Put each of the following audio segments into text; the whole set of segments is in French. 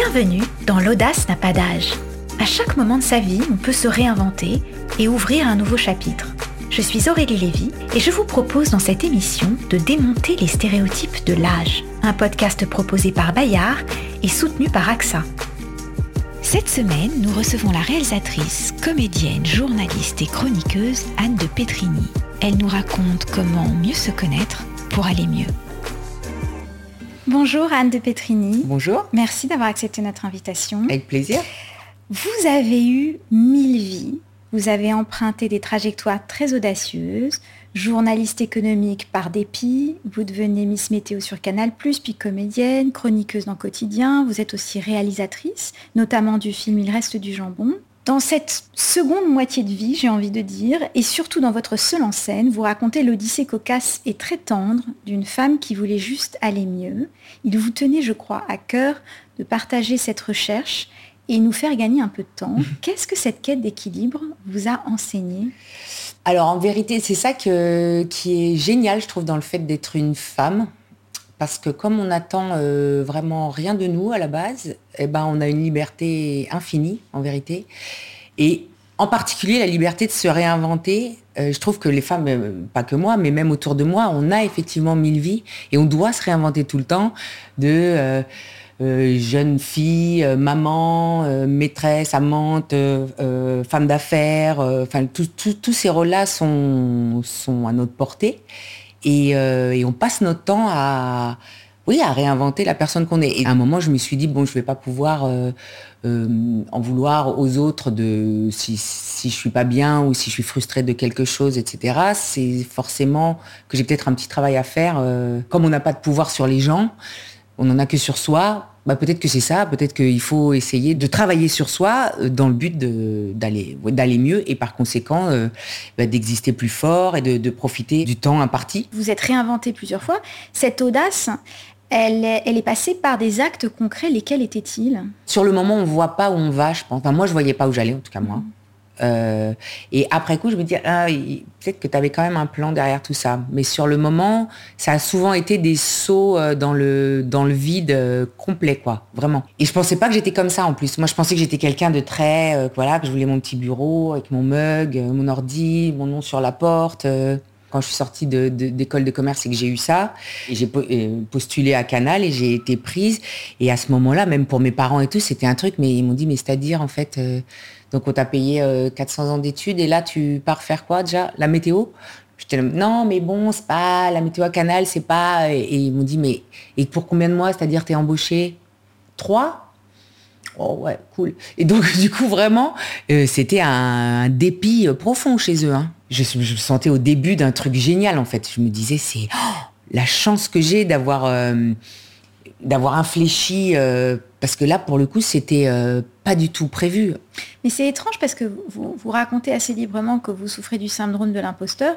Bienvenue dans L'audace n'a pas d'âge. À chaque moment de sa vie, on peut se réinventer et ouvrir un nouveau chapitre. Je suis Aurélie Lévy et je vous propose dans cette émission de démonter les stéréotypes de l'âge. Un podcast proposé par Bayard et soutenu par AXA. Cette semaine, nous recevons la réalisatrice, comédienne, journaliste et chroniqueuse Anne de Petrini. Elle nous raconte comment mieux se connaître pour aller mieux. Bonjour Anne de Petrini. Bonjour. Merci d'avoir accepté notre invitation. Avec plaisir. Vous avez eu mille vies. Vous avez emprunté des trajectoires très audacieuses. Journaliste économique par dépit, vous devenez Miss Météo sur Canal+, puis comédienne, chroniqueuse dans Quotidien. Vous êtes aussi réalisatrice, notamment du film Il reste du jambon. Dans cette seconde moitié de vie, j'ai envie de dire, et surtout dans votre seule en scène, vous racontez l'odyssée cocasse et très tendre d'une femme qui voulait juste aller mieux. Il vous tenait, je crois, à cœur de partager cette recherche et nous faire gagner un peu de temps. Qu'est-ce que cette quête d'équilibre vous a enseigné? Alors en vérité, c'est ça qui est génial, je trouve, dans le fait d'être une femme parce que comme on n'attend euh, vraiment rien de nous à la base, eh ben, on a une liberté infinie en vérité. Et en particulier la liberté de se réinventer. Euh, je trouve que les femmes, euh, pas que moi, mais même autour de moi, on a effectivement mille vies et on doit se réinventer tout le temps de jeune fille, maman, maîtresse, amante, femme d'affaires. Enfin, tous ces rôles-là sont, sont à notre portée. Euh, et, on passe notre temps à, oui, à réinventer la personne qu'on est. Et à un moment, je me suis dit, bon, je vais pas pouvoir euh, euh, en vouloir aux autres si, je suis pas bien ou si je suis frustrée de quelque chose, etc. C'est forcément que j'ai peut-être un petit travail à faire. comme on n'a pas de pouvoir sur les gens, on n'en a que sur soi. Bah, peut-être que c'est ça, peut-être qu'il faut essayer de travailler sur soi euh, dans le but d'aller d'aller mieux et par conséquent euh, bah, d'exister plus fort et de, profiter du temps imparti. Vous êtes réinventé plusieurs fois. Cette audace, elle, elle, est passée par des actes concrets. Lesquels étaient-ils? Sur le moment, on ne voit pas où on va, je pense. Enfin, moi, je voyais pas où j'allais, en tout cas moi. Euh, et après coup, je me dis, ah, peut-être que tu avais quand même un plan derrière tout ça. Mais sur le moment, ça a souvent été des sauts euh, dans le, dans le vide euh, complet, quoi, vraiment. Et je pensais pas que j'étais comme ça en plus. Moi, je pensais que j'étais quelqu'un de très, voilà, que je voulais mon petit bureau avec mon mug, mon ordi, mon nom sur la porte. Quand je suis sortie d'école de, commerce et que j'ai eu ça, j'ai postulé à Canal et j'ai été prise. Et à ce moment-là, même pour mes parents et tout, c'était un truc, mais ils m'ont dit, mais c'est-à-dire, en fait, donc on t'a payé 400 euh, ans d'études et là tu pars faire quoi déjà? La météo? J'étais non mais bon c'est pas la météo à Canal c'est pas et, ils m'ont dit mais et pour combien de mois? C'est-à-dire t'es embauché Trois? Oh ouais, cool. Et donc, du coup, vraiment, euh, c'était un, dépit euh, profond chez eux. Hein. Je, me sentais au début d'un truc génial, en fait. Je me disais, c'est oh, la chance que j'ai d'avoir d'avoir infléchi, parce que là, pour le coup, c'était euh, pas du tout prévu. Mais c'est étrange parce que vous, vous, racontez assez librement que vous souffrez du syndrome de l'imposteur,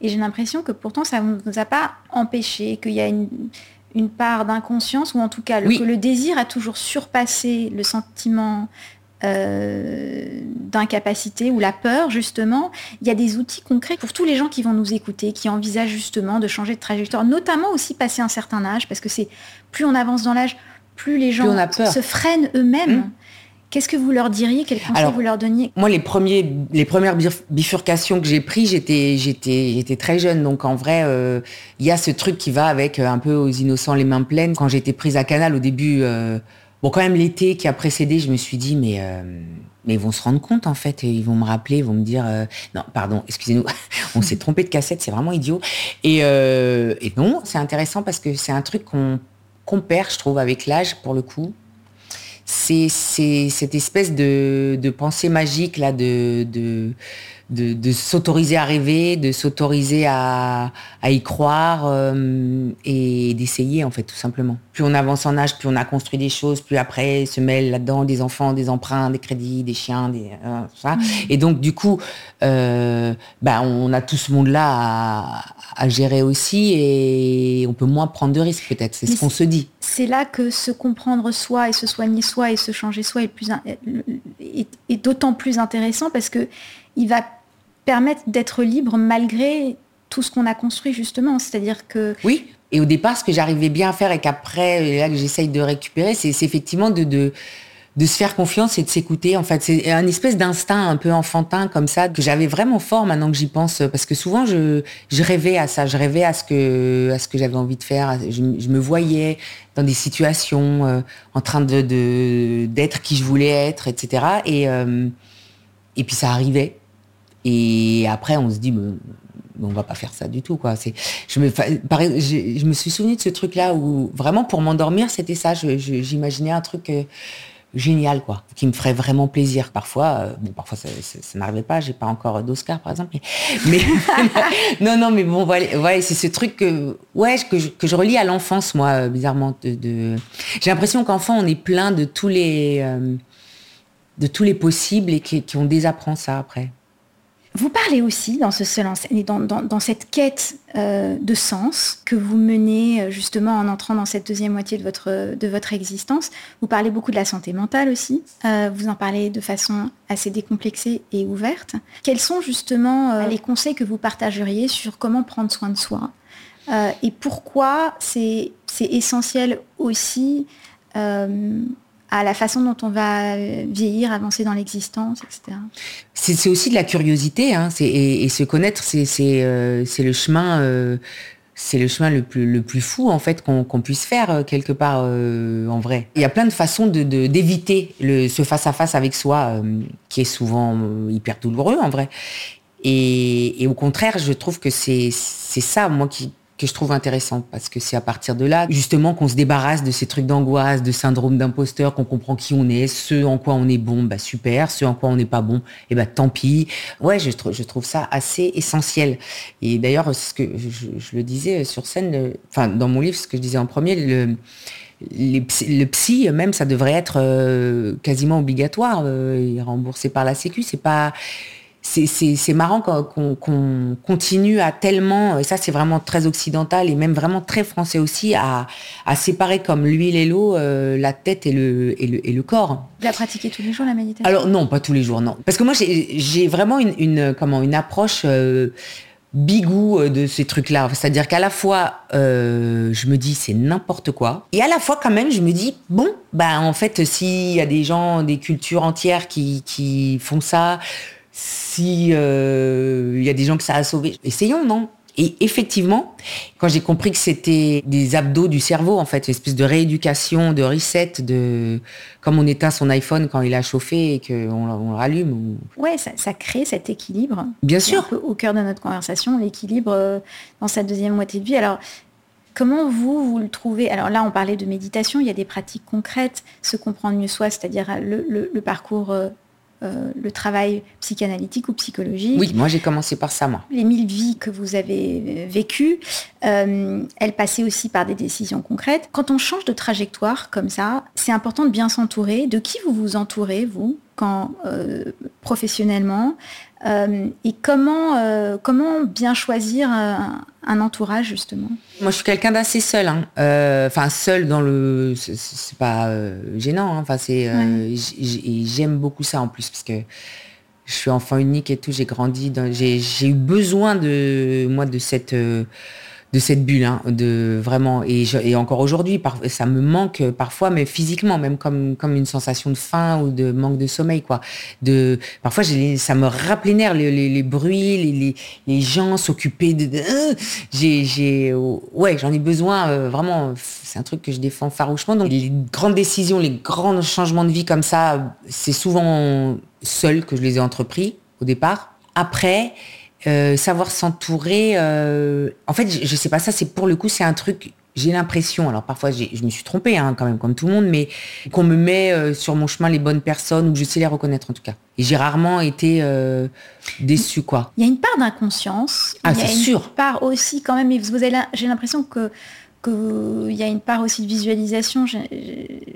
et j'ai l'impression que pourtant, ça ne vous a pas empêché, qu'il y a une, une part d'inconscience, ou en tout cas, le, que le désir a toujours surpassé le sentiment euh, d'incapacité ou la peur, justement, il y a des outils concrets pour tous les gens qui vont nous écouter, qui envisagent justement de changer de trajectoire, notamment aussi passer un certain âge, parce que c'est plus on avance dans l'âge, plus les gens se freinent eux-mêmes. Mmh. Qu'est-ce que vous leur diriez? Quel conseil vous leur donniez? Moi, les, premiers, les premières bifurcations que j'ai prises, j'étais, j'étais, j'étais très jeune. Donc, en vrai, euh, il y a ce truc qui va avec euh, un peu aux innocents les mains pleines. Quand j'étais prise à Canal, au début, Bon, quand même, l'été qui a précédé, je me suis dit, mais, euh, mais ils vont se rendre compte, en fait. Ils vont me rappeler, ils vont me dire, euh, non, pardon, excusez-nous, on s'est trompé de cassette, c'est vraiment idiot. Et, euh, et non, c'est intéressant parce que c'est un truc qu'on qu'on perd, je trouve, avec l'âge, pour le coup. C'est cette espèce de, pensée magique, là, de, s'autoriser à rêver, de s'autoriser à, y croire euh, et d'essayer en fait tout simplement. Plus on avance en âge, plus on a construit des choses, plus après se mêlent là-dedans des enfants, des emprunts, des crédits, des chiens, des euh, ça. Et donc du coup, euh, bah, on a tout ce monde-là à, gérer aussi et on peut moins prendre de risques peut-être. C'est ce qu'on se dit. C'est là que se comprendre soi et se soigner soi et se changer soi est, plus, est d'autant plus intéressant parce que il va permettre d'être libre malgré tout ce qu'on a construit justement. C'est-à-dire que oui. Et au départ, ce que j'arrivais bien à faire et qu'après, là que j'essaye de récupérer, c'est effectivement de, de, se faire confiance et de s'écouter. En fait, c'est un espèce d'instinct un peu enfantin comme ça que j'avais vraiment fort maintenant que j'y pense, parce que souvent je, je rêvais à ça, je rêvais à ce que que j'avais envie de faire. Je, me voyais dans des situations euh, en train d'être qui je voulais être, etc. Et euh, et puis ça arrivait. Et après, on se dit, on va pas faire ça du tout quoi. C'est je me je, me suis souvenu de ce truc là où vraiment pour m'endormir c'était ça. J'imaginais un truc euh, génial quoi qui me ferait vraiment plaisir. Parfois euh, bon parfois ça, n'arrivait pas. J'ai pas encore d'Oscar par exemple mais, non non mais bon voilà, c'est ce truc que ouais que je, que je relie à l'enfance moi euh, bizarrement de, j'ai l'impression qu'enfant on est plein de tous les de tous les possibles et qui, qui on désapprend ça après vous parlez aussi dans, ce seul dans, dans, cette quête euh, de sens que vous menez euh, justement en entrant dans cette deuxième moitié de votre, de votre existence. Vous parlez beaucoup de la santé mentale aussi. Euh, vous en parlez de façon assez décomplexée et ouverte. Quels sont justement les conseils que vous partageriez sur comment prendre soin de soi? Et pourquoi c'est essentiel aussi à la façon dont on va euh, vieillir, avancer dans l'existence, etc. C'est aussi de la curiosité, hein, et, se connaître, c'est euh, le chemin. Euh, c'est le chemin le plus, le plus fou en fait qu'on puisse faire quelque part en vrai. Il y a plein de façons d'éviter ce face à face avec soi qui est souvent hyper douloureux en vrai. Et, au contraire, je trouve que c'est ça moi qui, que je trouve intéressant parce que c'est à partir de là justement qu'on se débarrasse de ces trucs d'angoisse, de syndrome d'imposteur, qu'on comprend qui on est, ce en quoi on est bon, bah super, ce en quoi on n'est pas bon, et eh bah tant pis. Ouais, je, je trouve ça assez essentiel. Et d'ailleurs, ce que je, le disais sur scène, enfin dans mon livre, ce que je disais en premier, le, le psy même ça devrait être euh, quasiment obligatoire euh, remboursé par la sécu c'est pas c'est marrant qu'on continue à tellement, et ça c'est vraiment très occidental et même vraiment très français aussi, à, séparer comme l'huile et l'eau, euh, la tête et le, et le, et le corps. Vous la pratiquez tous les jours la méditation? Alors non, pas tous les jours, non. Parce que moi j'ai vraiment une, comment, une approche euh, bigou euh, de ces trucs-là. C'est-à-dire qu'à la fois, je me dis c'est n'importe quoi, et à la fois quand même, je me dis bon, bah en fait, s'il y a des gens, des cultures entières qui, qui font ça, si euh, il y a des gens que ça a sauvé, essayons, non? Et effectivement, quand j'ai compris que c'était des abdos du cerveau, en fait, une espèce de rééducation, de reset, de comme on éteint son iPhone quand il a chauffé et qu'on on le rallume. Ou... Ouais, ça, crée cet équilibre. Bien sûr. au cœur de notre conversation, l'équilibre euh, dans sa deuxième moitié de vie. Alors, Comment vous, vous le trouvez? Alors là, on parlait de méditation, il y a des pratiques concrètes, se comprendre mieux soi, c'est-à-dire le, parcours euh, le travail psychanalytique ou psychologique. Oui, moi j'ai commencé par ça, moi. Les mille vies que vous avez euh, vécues, euh, elles passaient aussi par des décisions concrètes. Quand on change de trajectoire comme ça, c'est important de bien s'entourer. De qui vous vous entourez, vous, quand professionnellement euh, et comment, euh, comment bien choisir un, entourage justement? Moi, je suis quelqu'un d'assez seul. Hein. Euh, enfin, seul dans le, c'est pas gênant. Hein. Enfin, c'est, j'aime beaucoup ça en plus parce que je suis enfant unique et tout. J'ai grandi, j'ai eu besoin de moi de cette de cette bulle, hein, de vraiment et, et encore aujourd'hui, ça me manque parfois, mais physiquement, même comme comme une sensation de faim ou de manque de sommeil, quoi. De parfois, ça me rappelait les, les, les bruits, les, gens s'occuper de. Euh, j'ai j'ai ouais, j'en ai besoin euh, vraiment. C'est un truc que je défends farouchement. Donc les grandes décisions, les grands changements de vie comme ça, c'est souvent seul que je les ai entrepris au départ. Après, euh, savoir s'entourer. Euh, en fait, je, sais pas ça. C'est pour le coup, c'est un truc. J'ai l'impression, alors parfois je me suis trompée hein, quand même comme tout le monde, mais qu'on me met euh, sur mon chemin les bonnes personnes ou que je sais les reconnaître en tout cas. Et j'ai rarement été déçue quoi. Il y a une part d'inconscience. Ah c'est sûr. Une part aussi quand même. Vous avez, j'ai l'impression que qu'il y a une part aussi de visualisation.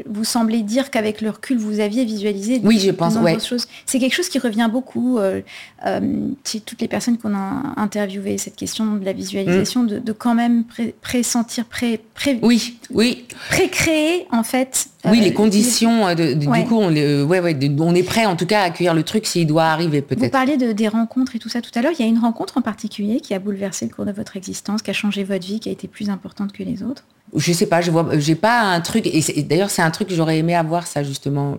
vous semblez dire qu'avec le recul, vous aviez visualisé oui, je pense, ouais. choses. C'est quelque chose qui revient beaucoup euh, euh, chez toutes les personnes qu'on a interviewées, cette question de la visualisation, mm. de, quand même pressentir, pré, pré, oui, oui. pré-créer en fait oui, les conditions, du coup, on, on est prêt en tout cas à accueillir le truc s'il doit arriver peut-être. Vous parlez de, des rencontres et tout ça tout à l'heure. Il y a une rencontre en particulier qui a bouleversé le cours de votre existence, qui a changé votre vie, qui a été plus importante que les autres je sais pas, je vois, j'ai pas un truc. Et, d'ailleurs, c'est un truc que j'aurais aimé avoir ça justement.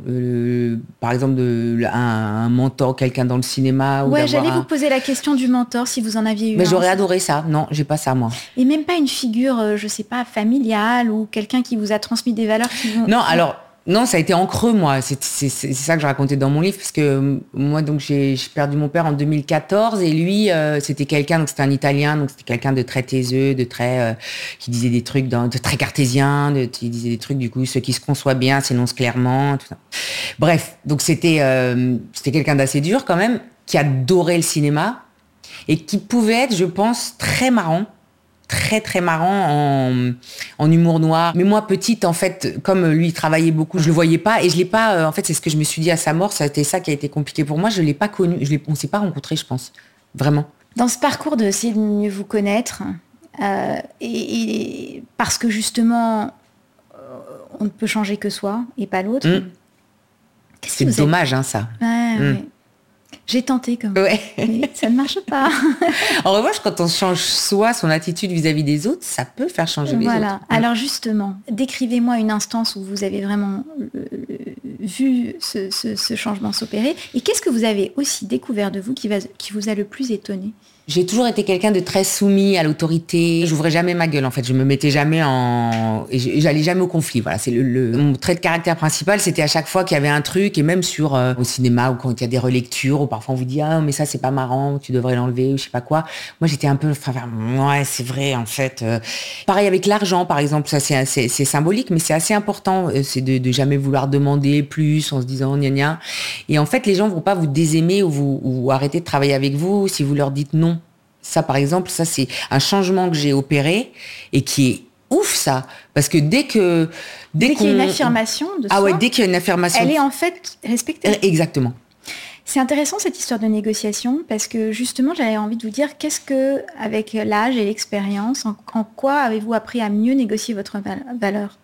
par exemple, de, un, mentor, quelqu'un dans le cinéma. Ouais, j'allais vous poser la question du mentor si vous en aviez eu. Mais j'aurais adoré ça. Non, j'ai pas ça moi. Et même pas une figure, euh, je sais pas, familiale ou quelqu'un qui vous a transmis des valeurs qui vont. Non, alors non, ça a été en creux, moi. C'est ça que je racontais dans mon livre, parce que euh, moi, donc, j'ai perdu mon père en 2014, et lui, euh, c'était quelqu'un, donc c'était un Italien, donc c'était quelqu'un de très taiseux, de très, euh, qui disait des trucs de très cartésien, de, qui disait des trucs, du coup, ceux qui se conçoit bien s'énoncent clairement. Bref, donc c'était, c'était quelqu'un d'assez dur quand même, qui adorait le cinéma, et qui pouvait être, je pense, très marrant très très marrant en, humour noir. Mais moi petite en fait, comme lui il travaillait beaucoup, je le voyais pas et je l'ai pas. Euh, en fait, c'est ce que je me suis dit à sa mort. Ça a été ça qui a été compliqué pour moi. Je l'ai pas connu. Je on s'est pas rencontrés, je pense, vraiment. Dans ce parcours de essayer de mieux vous connaître, euh, et, parce que justement, euh, on ne peut changer que soi et pas l'autre. Mmh. C'est dommage, hein, ça. Mmh. J'ai tenté comme ouais. mais ça ne marche pas. en revanche, quand on change soi, son attitude vis-à-vis des autres, ça peut faire changer les autres. Voilà. Alors justement, décrivez-moi une instance où vous avez vraiment euh, vu ce, changement s'opérer. Et qu'est-ce que vous avez aussi découvert de vous qui, va, qui vous a le plus étonné? J'ai toujours été quelqu'un de très soumis à l'autorité. J'ouvrais jamais ma gueule en fait. Je me mettais jamais en, j'allais jamais au conflit. Voilà, c'est le, mon trait de caractère principal. C'était à chaque fois qu'il y avait un truc et même sur euh, au cinéma ou quand il y a des relectures ou parfois on vous dit ah mais ça c'est pas marrant, tu devrais l'enlever ou je sais pas quoi. Moi j'étais un peu ouais c'est vrai en fait. Euh. pareil avec l'argent par exemple, ça c'est c'est symbolique mais c'est assez important. Euh, c'est de, de, jamais vouloir demander plus en se disant gna gna. Et en fait les gens vont pas vous désaimer ou vous ou arrêter de travailler avec vous si vous leur dites non. Ça, par exemple, ça, c'est un changement que j'ai opéré et qui est ouf, ça. Parce que dès que... Dès, qu'il y a une affirmation de Ah ouais, dès qu'il y a une affirmation... Elle est en fait respectée. Exactement. C'est intéressant cette histoire de négociation parce que justement j'avais envie de vous dire qu'est-ce que avec l'âge et l'expérience, en, quoi avez-vous appris à mieux négocier votre valeur?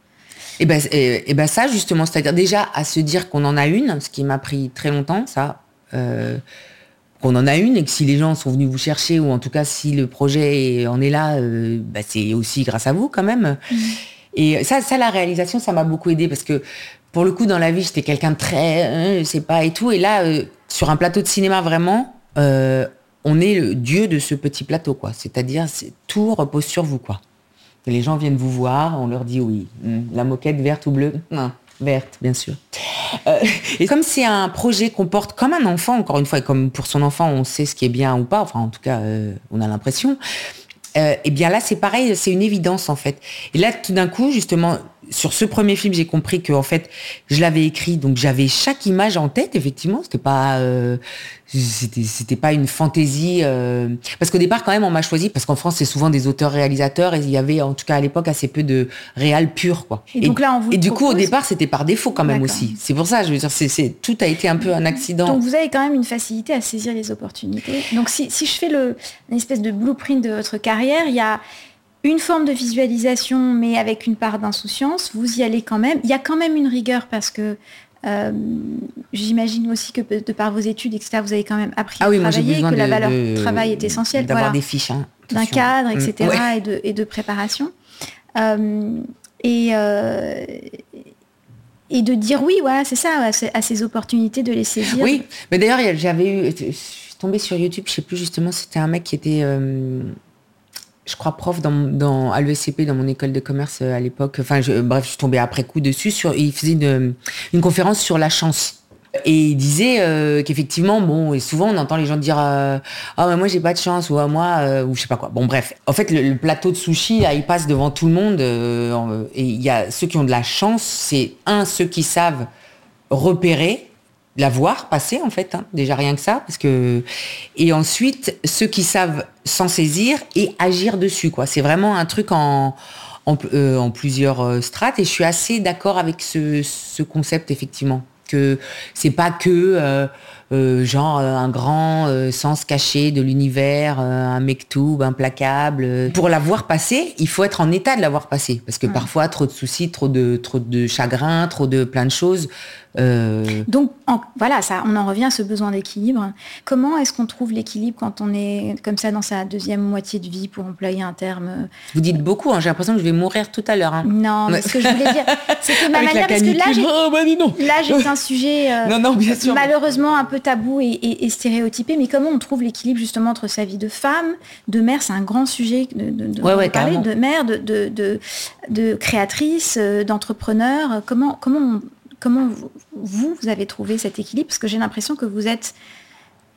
Et eh ben, et, eh, eh ben ça justement, c'est-à-dire déjà à se dire qu'on en a une, ce qui m'a pris très longtemps, ça. Euh, qu'on en a une et que si les gens sont venus vous chercher ou en tout cas si le projet en est là, euh, bah, c'est aussi grâce à vous quand même. Mmh. Et ça, ça, la réalisation, ça m'a beaucoup aidé parce que pour le coup, dans la vie, j'étais quelqu'un de très, hein, je sais pas et tout. Et là, euh, sur un plateau de cinéma, vraiment, euh, on est le dieu de ce petit plateau, quoi. C'est-à-dire, tout repose sur vous, quoi. les gens viennent vous voir, on leur dit oui. Mmh. La moquette verte ou bleue Non, verte, bien sûr. Euh, et comme c'est un projet qu'on porte comme un enfant, encore une fois, et comme pour son enfant, on sait ce qui est bien ou pas, enfin en tout cas, euh, on a l'impression, euh, et eh bien là, c'est pareil, c'est une évidence en fait. Et là, tout d'un coup, justement, sur ce premier film, j'ai compris que en fait, je l'avais écrit, donc j'avais chaque image en tête. Effectivement, c'était pas, euh, c'était pas une fantaisie. Euh, parce qu'au départ, quand même, on m'a choisi parce qu'en France, c'est souvent des auteurs-réalisateurs et il y avait, en tout cas à l'époque, assez peu de réal pur, quoi. Et, donc là, on vous et du coup, au départ, c'était par défaut quand même aussi. C'est pour ça, je veux dire, c'est tout a été un peu un accident. Donc vous avez quand même une facilité à saisir les opportunités. Donc si, si je fais le, une espèce de blueprint de votre carrière, il y a une forme de visualisation, mais avec une part d'insouciance, vous y allez quand même. Il y a quand même une rigueur parce que euh, j'imagine aussi que de par vos études, etc., vous avez quand même appris ah à travailler, que la valeur de, travail est essentielle. D'avoir des fiches. Hein, D'un cadre, etc., mm, et, de, préparation. Euh, et, euh, et de dire oui, voilà, c'est ça, à ces opportunités de les saisir. Oui, mais d'ailleurs, j'avais eu, je suis tombée sur YouTube, je sais plus justement, c'était un mec qui était je crois, prof dans, à l'ESCP, dans mon école de commerce euh, à l'époque. Enfin, bref, je suis tombée après coup dessus. Il faisait une, conférence sur la chance. Et il disait euh, qu'effectivement, bon, et souvent on entend les gens dire euh, ah mais moi j'ai pas de chance ou à moi ou je sais pas quoi. Bon bref, en fait le, plateau de sushi il passe devant tout le monde et il y a ceux qui ont de la chance, c'est un ceux qui savent repérer la voir passer en fait, hein. déjà rien que ça, parce que et ensuite ceux qui savent s'en saisir et agir dessus quoi. C'est vraiment un truc en en, euh, plusieurs euh, strates et je suis assez d'accord avec ce, concept effectivement que c'est pas que euh, genre euh, un grand euh, sens caché de l'univers, un mektoub implacable. Pour l'avoir passé, il faut être en état de l'avoir passé, parce que parfois trop de soucis, trop de trop de chagrin, trop de plein de choses euh, Donc voilà, ça, on en revient à ce besoin d'équilibre. Comment est-ce qu'on trouve l'équilibre quand on est comme ça dans sa deuxième moitié de vie, pour employer un terme Vous dites beaucoup, hein, j'ai l'impression que je vais mourir tout à l'heure. Hein. Non, mais ce que je voulais dire, c'était ma manière, parce que là, j'ai oh, bah, un sujet euh, malheureusement un peu tabou et, stéréotypé, mais comment on trouve l'équilibre justement entre sa vie de femme, de mère, c'est un grand sujet de, de, parler, de mère, de, de, de créatrice, euh, d'entrepreneur. Comment, comment vous, vous avez trouvé cet équilibre? Parce que j'ai l'impression que vous êtes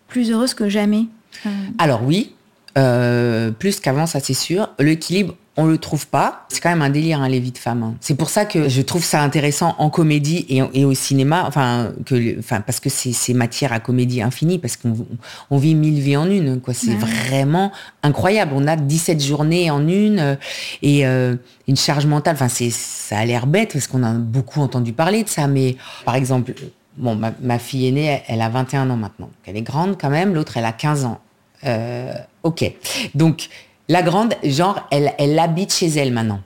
plus heureuse que jamais. Euh. Alors oui, euh, plus qu'avant, ça c'est sûr. L'équilibre, on le trouve pas. C'est quand même un délire, hein, les vies de femmes. Hein. C'est pour ça que je trouve ça intéressant en comédie et, au cinéma, enfin, que, enfin parce que c'est matière à comédie infinie, parce qu'on vit mille vies en une. Quoi. C'est vraiment incroyable. On a 17 journées en une euh, et euh, une charge mentale. Enfin, c'est, ça a l'air bête parce qu'on a beaucoup entendu parler de ça, mais par exemple, bon, ma, fille aînée, elle, a 21 ans maintenant. Elle est grande quand même. L'autre, elle a 15 ans. Euh, ok. Donc, la grande, genre, elle, habite chez elle maintenant.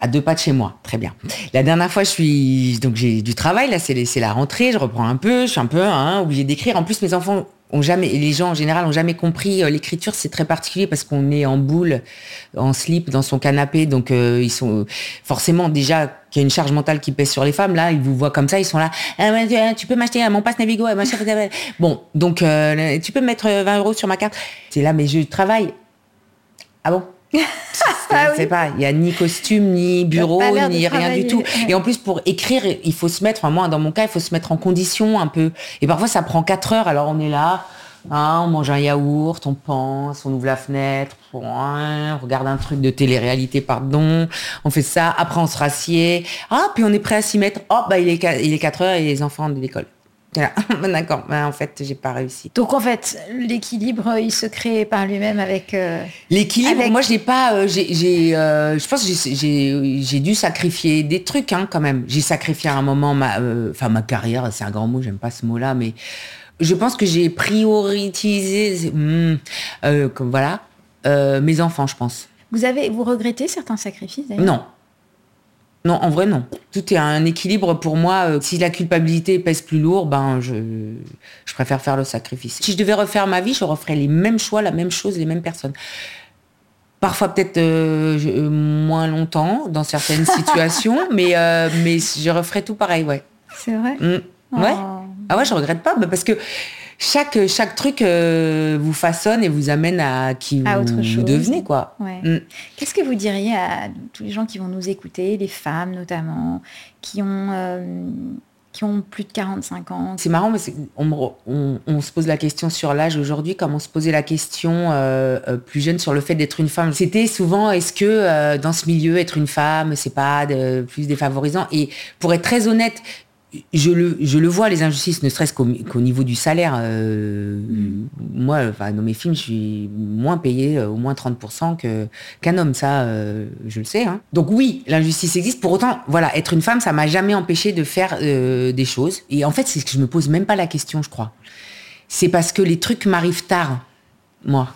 À deux pas de chez moi, très bien. La dernière fois, je suis donc j'ai du travail là, c'est la rentrée, je reprends un peu, je suis un peu hein, obligée d'écrire. En plus, mes enfants ont jamais, les gens en général ont jamais compris euh, l'écriture, c'est très particulier parce qu'on est en boule, en slip dans son canapé, donc euh, ils sont forcément déjà qu'il y a une charge mentale qui pèse sur les femmes. Là, ils vous voient comme ça, ils sont là. Ah, tu peux m'acheter mon passe Navigo, bon, donc euh, tu peux mettre 20 euros sur ma carte. C'est là, mais je travaille. Ah bon ah sais pas, il n'y a ni costume, ni bureau, ni rien du tout. Et en plus, pour écrire, il faut se mettre, enfin moi, dans mon cas, il faut se mettre en condition un peu. Et parfois, ça prend 4 heures, alors on est là, hein, on mange un yaourt, on pense, on ouvre la fenêtre, on regarde un truc de télé-réalité, pardon, on fait ça, après on se rassied, ah, puis on est prêt à s'y mettre, oh, bah il est, il est 4 heures et les enfants de l'école. D'accord, mais en fait, j'ai pas réussi. Donc en fait, l'équilibre, il se crée par lui-même avec. Euh, l'équilibre, moi, je n'ai pas. Euh, j'ai, euh, je pense que j'ai dû sacrifier des trucs hein, quand même. J'ai sacrifié à un moment ma, enfin ma carrière, c'est un grand mot, j'aime pas ce mot-là, mais je pense que j'ai prioritisé, hmm, comme voilà, mes enfants, je pense. Vous avez, vous regrettez certains sacrifices Non, non, en vrai, non. Tout est un équilibre pour moi. Euh, si la culpabilité pèse plus lourd, ben je, je préfère faire le sacrifice. Si je devais refaire ma vie, je referais les mêmes choix, la même chose, les mêmes personnes. Parfois peut-être euh, moins longtemps dans certaines situations, mais, euh, mais je referais tout pareil, ouais. C'est vrai? Mmh. Ouais. Oh. Ah ouais, je regrette pas, bah, parce que chaque, chaque truc euh, vous façonne et vous amène à qui vous, devenez. quoi. Mm. Qu'est-ce que vous diriez à tous les gens qui vont nous écouter, les femmes notamment, qui ont, euh, qui ont plus de 45 ans? C'est marrant, mais on, on, se pose la question sur l'âge aujourd'hui, comme on se posait la question euh, plus jeune sur le fait d'être une femme. C'était souvent, est-ce que dans ce milieu, être une femme, c'est pas de, plus défavorisant? Et pour être très honnête, je le, je le vois, les injustices, ne serait-ce qu'au niveau du salaire. Euh, mm. Moi, enfin, dans mes films, je suis moins payé euh, au moins 30% que, qu'un homme. Ça, euh, je le sais. Hein. Donc oui, l'injustice existe. Pour autant, voilà, être une femme, ça m'a jamais empêché de faire des choses. Et en fait, c'est que je me pose même pas la question, je crois. C'est parce que les trucs m'arrivent tard, moi.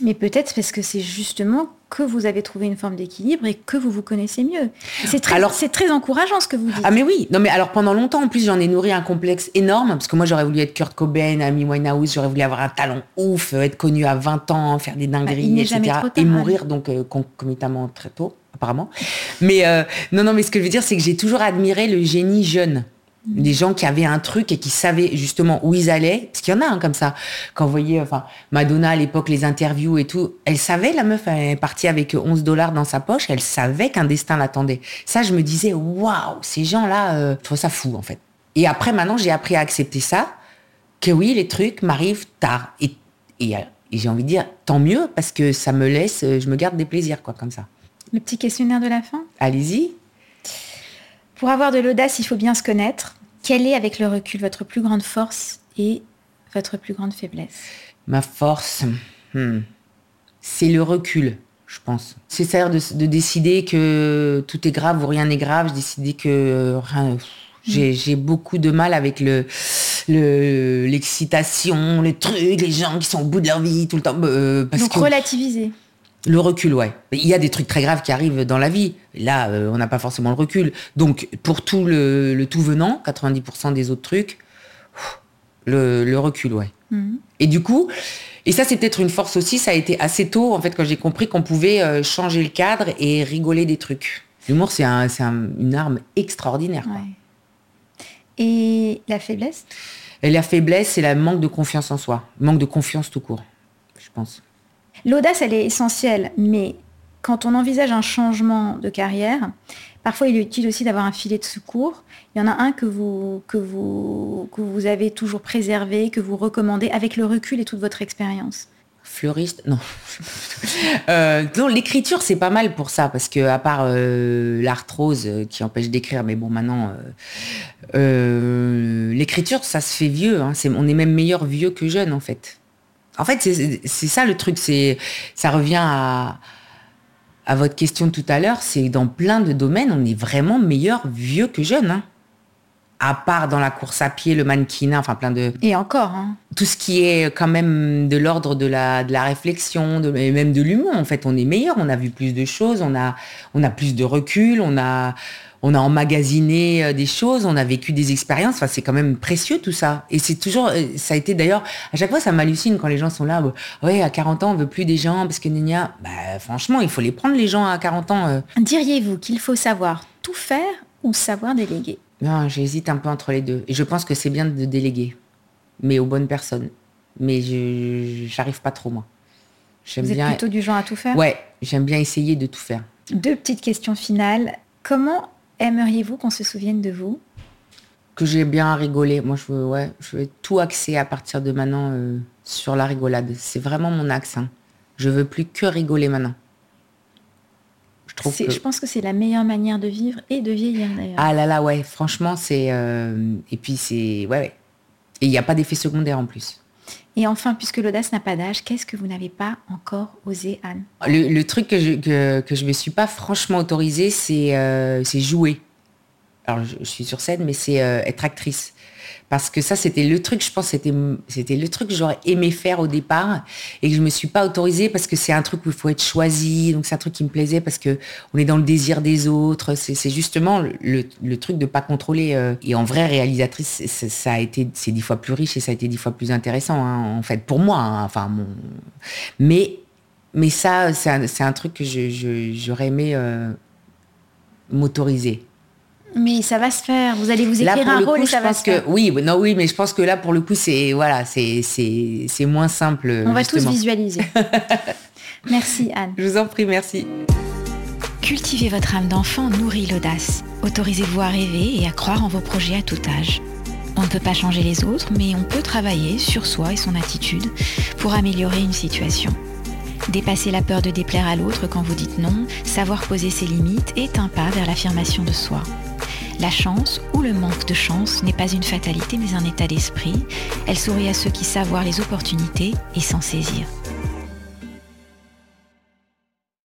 Mais peut-être parce que c'est justement que vous avez trouvé une forme d'équilibre et que vous vous connaissez mieux. C'est très, alors, c'est très encourageant ce que vous dites. Ah mais oui, non mais alors pendant longtemps en plus j'en ai nourri un complexe énorme parce que moi j'aurais voulu être Kurt Cobain, Amy Winehouse, j'aurais voulu avoir un talent ouf, être connu à 20 ans, faire des dingueries, etc. et mourir donc euh, concomitamment très tôt apparemment. Mais euh, non non mais ce que je veux dire c'est que j'ai toujours admiré le génie jeune des gens qui avaient un truc et qui savaient justement où ils allaient, parce qu'il y en a un comme ça. Quand vous voyez, enfin, Madonna à l'époque, les interviews et tout, elle savait, la meuf, elle est partie avec 11 dollars dans sa poche, elle savait qu'un destin l'attendait. Ça, je me disais, waouh, ces gens-là, euh, je trouve ça fou, en fait. Et après, maintenant, j'ai appris à accepter ça, que oui, les trucs m'arrivent tard. Et, et, et j'ai envie de dire, tant mieux, parce que ça me laisse, je me garde des plaisirs, quoi, comme ça. Le petit questionnaire de la fin? Allez-y. Pour avoir de l'audace, il faut bien se connaître. Quelle est, avec le recul, votre plus grande force et votre plus grande faiblesse? Ma force, hmm, c'est le recul, je pense. C'est à dire de, décider que tout est grave ou rien n'est grave, décider que rien, J'ai beaucoup de mal avec le l'excitation, les trucs, les gens qui sont au bout de leur vie tout le temps. Euh, Donc relativiser. Le recul, ouais. Il y a des trucs très graves qui arrivent dans la vie. Là, euh, on n'a pas forcément le recul. Donc, pour tout le, tout venant, 90% des autres trucs, le, recul, ouais. Mhm. Et du coup, et ça, c'est peut-être une force aussi. Ça a été assez tôt, en fait, quand j'ai compris qu'on pouvait euh, changer le cadre et rigoler des trucs. L'humour, c'est une arme extraordinaire. Et la faiblesse? Et la faiblesse, c'est le manque de confiance en soi. Manque de confiance tout court, je pense. L'audace, elle est essentielle, mais quand on envisage un changement de carrière, parfois il est utile aussi d'avoir un filet de secours. Il y en a un que vous, avez toujours préservé, que vous recommandez avec le recul et toute votre expérience. Fleuriste, non. euh, non, l'écriture c'est pas mal pour ça parce que à part euh, l'arthrose euh, qui empêche d'écrire, mais bon maintenant l'écriture ça se fait vieux. Hein. on est même meilleur vieux que jeune en fait. En fait, c'est ça le truc, c'est ça revient à, à votre question tout à l'heure, c'est dans plein de domaines, on est vraiment meilleur vieux que jeune. Hein. À part dans la course à pied, le mannequinat, enfin plein de... Et encore. Hein. Tout ce qui est quand même de l'ordre de la, de la réflexion, de, et même de l'humour, en fait, on est meilleur, on a vu plus de choses, on a, on a plus de recul, on a on a emmagasiné euh, des choses, on a vécu des expériences. Enfin, c'est quand même précieux tout ça. Et c'est toujours, euh, ça a été d'ailleurs, à chaque fois, ça m'hallucine quand les gens sont là. Bah, ouais, à 40 ans, on veut plus des gens parce que Nénia, bah, franchement, il faut les prendre les gens à 40 ans. Euh. Diriez-vous qu'il faut savoir tout faire ou savoir déléguer? Non, j'hésite un peu entre les deux. Et je pense que c'est bien de déléguer, mais aux bonnes personnes. Mais je j'arrive pas trop moi. Vous êtes plutôt du genre à tout faire? Ouais, j'aime bien essayer de tout faire. Deux petites questions finales. Comment aimeriez-vous qu'on se souvienne de vous? Que j'ai bien rigolé. Moi, je veux, ouais, je vais tout axer à partir de maintenant euh, sur la rigolade. C'est vraiment mon axe. Hein. Je veux plus que rigoler maintenant. Je, je pense que c'est la meilleure manière de vivre et de vieillir d'ailleurs. Ah là là, ouais, franchement, c'est. Euh, et puis c'est. Ouais, ouais. Et il n'y a pas d'effet secondaire en plus. Et enfin, puisque l'audace n'a pas d'âge, qu'est-ce que vous n'avez pas encore osé, Anne? Le, truc que je ne me suis pas franchement autorisée, c'est euh, jouer. Alors, je, suis sur scène, mais c'est euh, être actrice. Parce que ça c'était le truc je pense c'était le truc que j'aurais aimé faire au départ et que je me suis pas autorisée parce que c'est un truc où il faut être choisi. Donc c'est un truc qui me plaisait parce que on est dans le désir des autres. C'est justement le, truc de pas contrôler euh, et en vraie réalisatrice ça a été c'est dix fois plus riche et ça a été dix fois plus intéressant hein, en fait pour moi hein, enfin mais mais ça c'est un, truc que j'aurais aimé euh, m'autoriser mais ça va se faire. Vous allez vous écrire un rôle et ça va se faire. Oui, non, oui, mais je pense que là, pour le coup, c'est voilà, c'est c'est moins simple. On va tous visualiser. merci Anne. Je vous en prie, merci. Cultiver votre âme d'enfant nourrit l'audace. Autorisez-vous à rêver et à croire en vos projets à tout âge. On ne peut pas changer les autres, mais on peut travailler sur soi et son attitude pour améliorer une situation. Dépasser la peur de déplaire à l'autre quand vous dites non, savoir poser ses limites est un pas vers l'affirmation de soi. La chance ou le manque de chance n'est pas une fatalité mais un état d'esprit. Elle sourit à ceux qui savent voir les opportunités et s'en saisir.